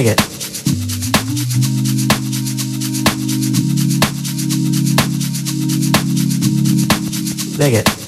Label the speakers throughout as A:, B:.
A: Dig it. Dig it.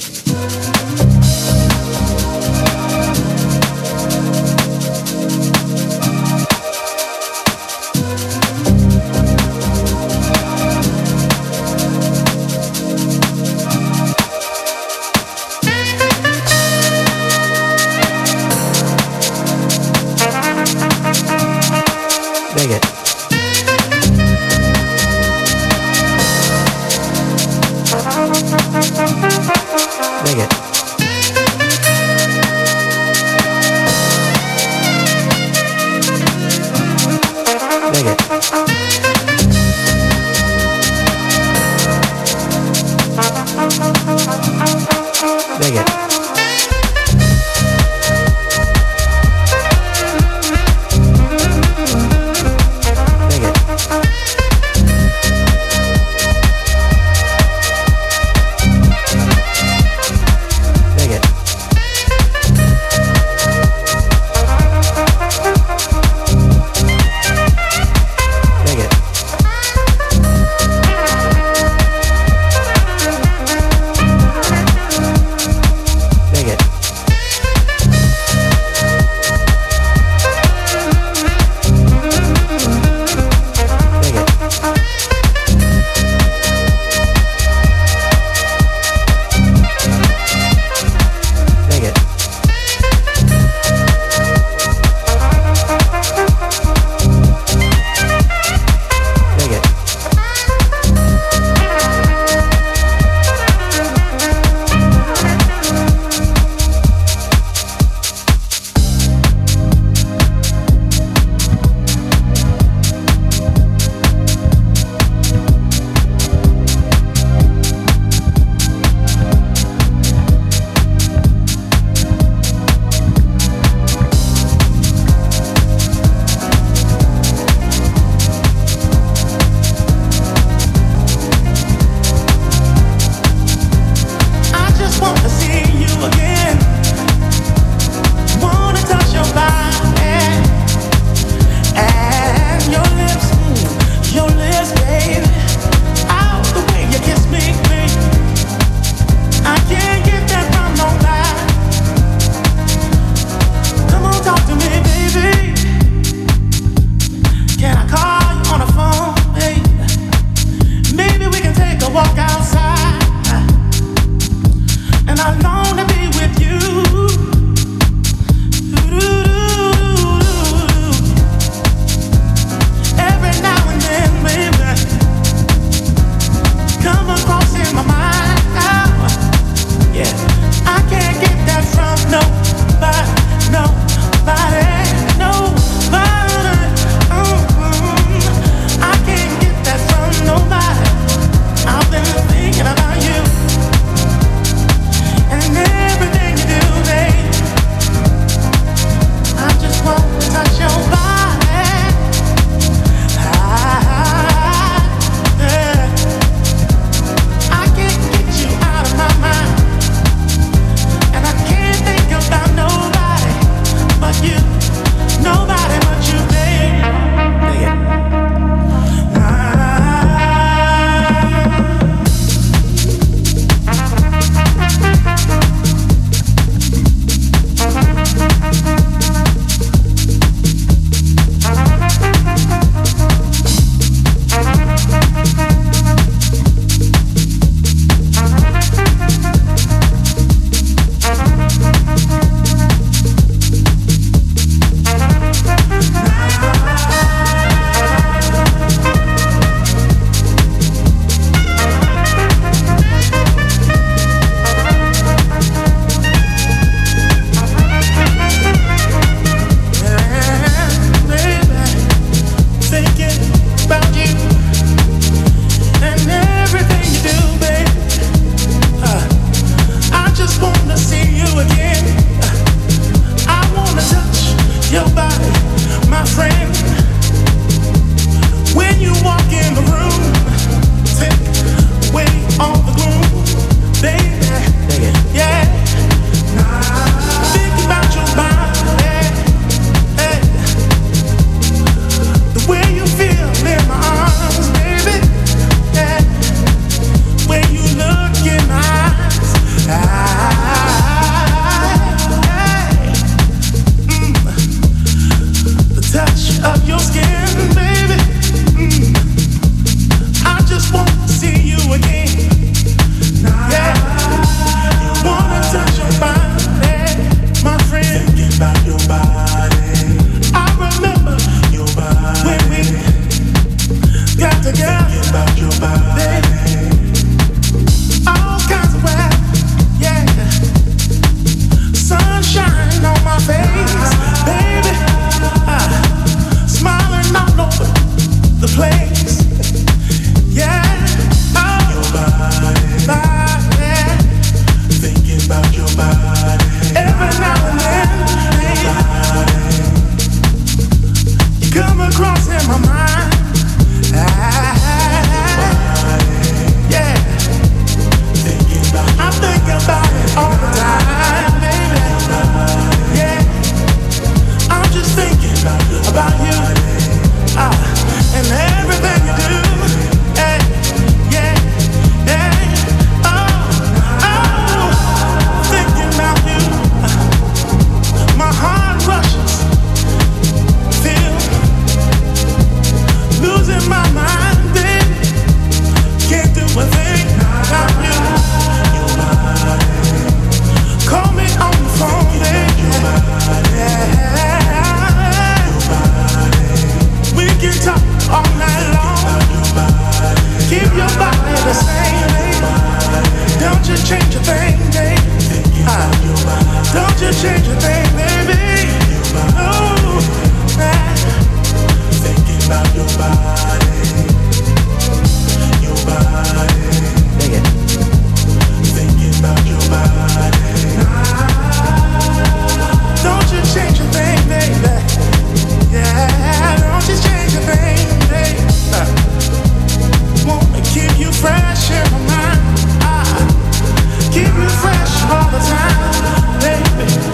B: Keep you fresh all the time, baby.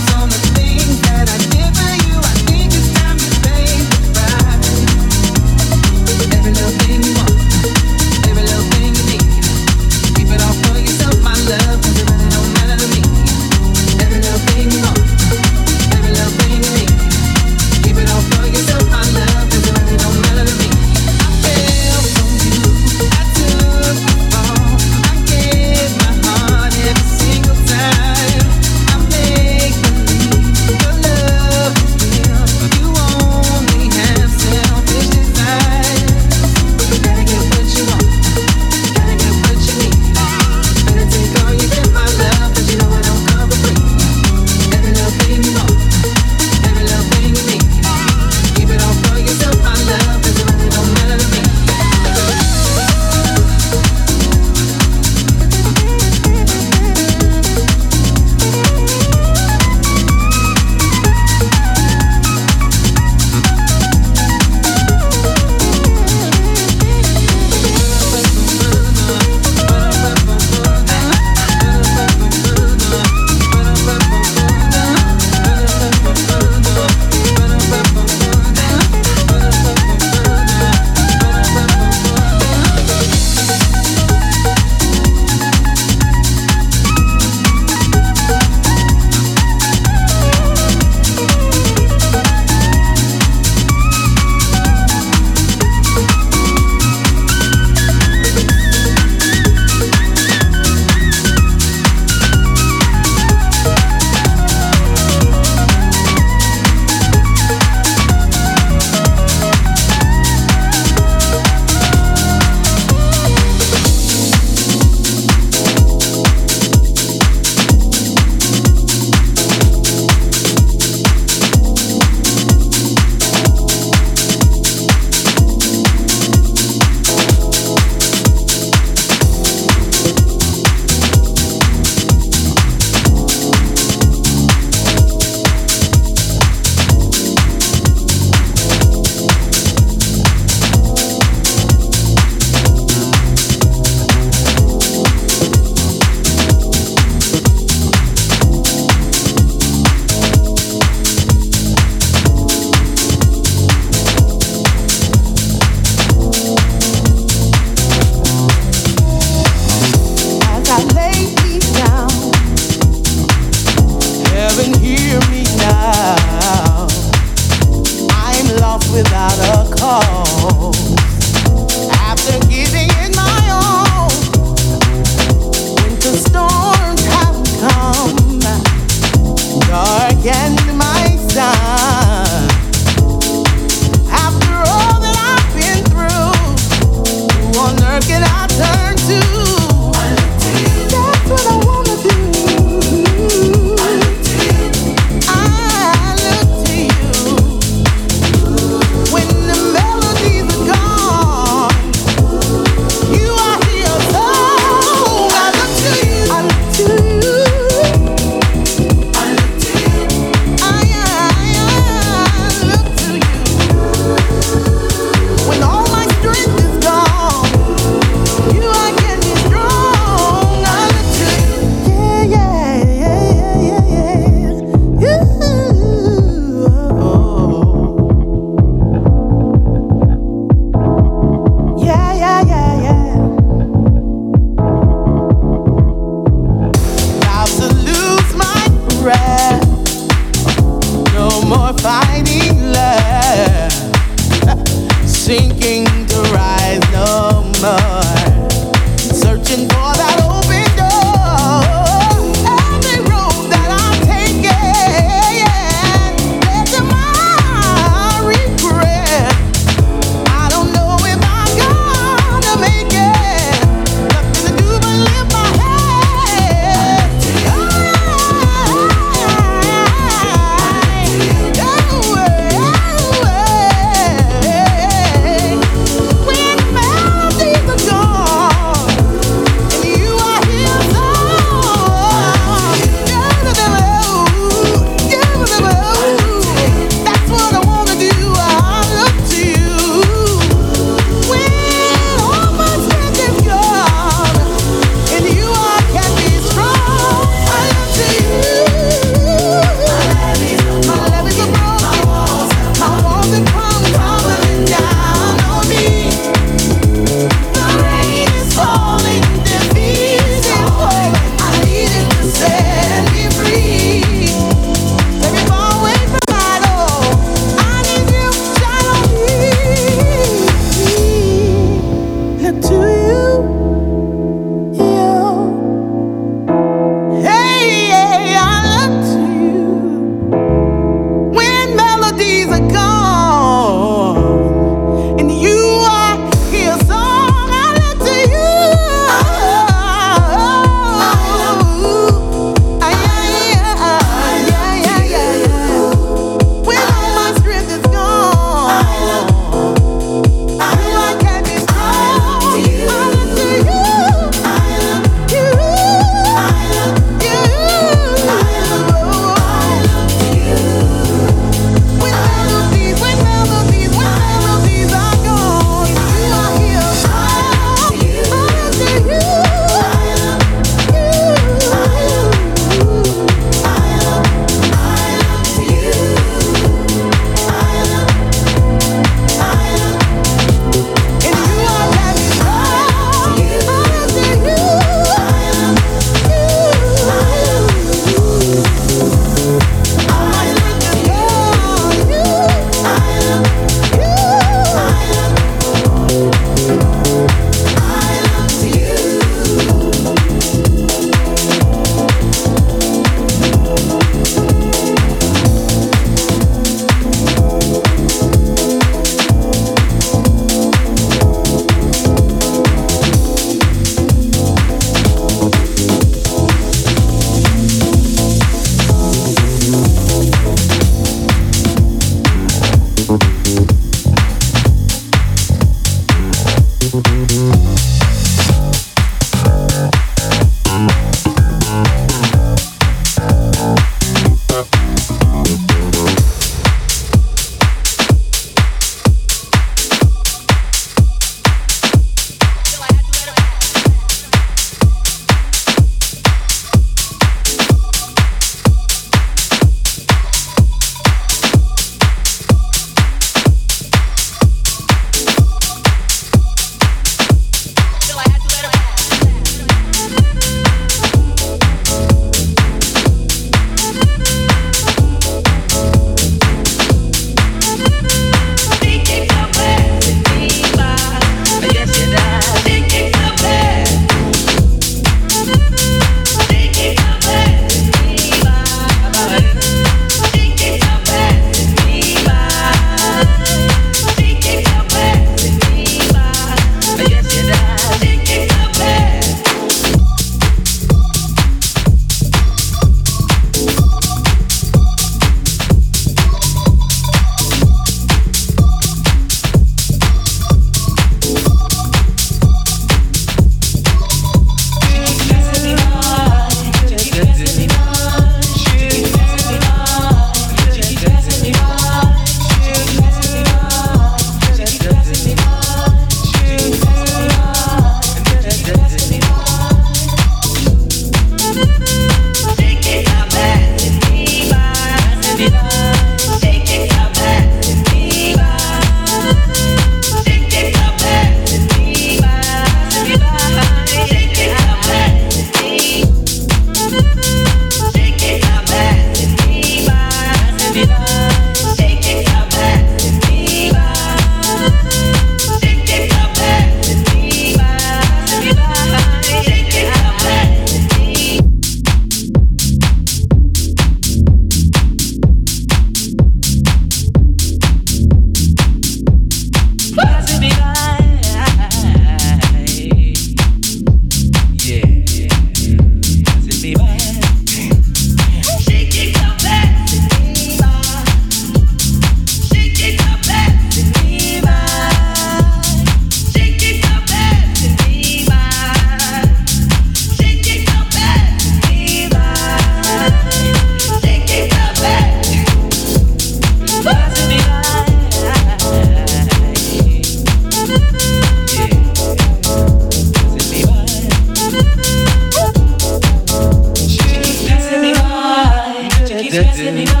B: Love,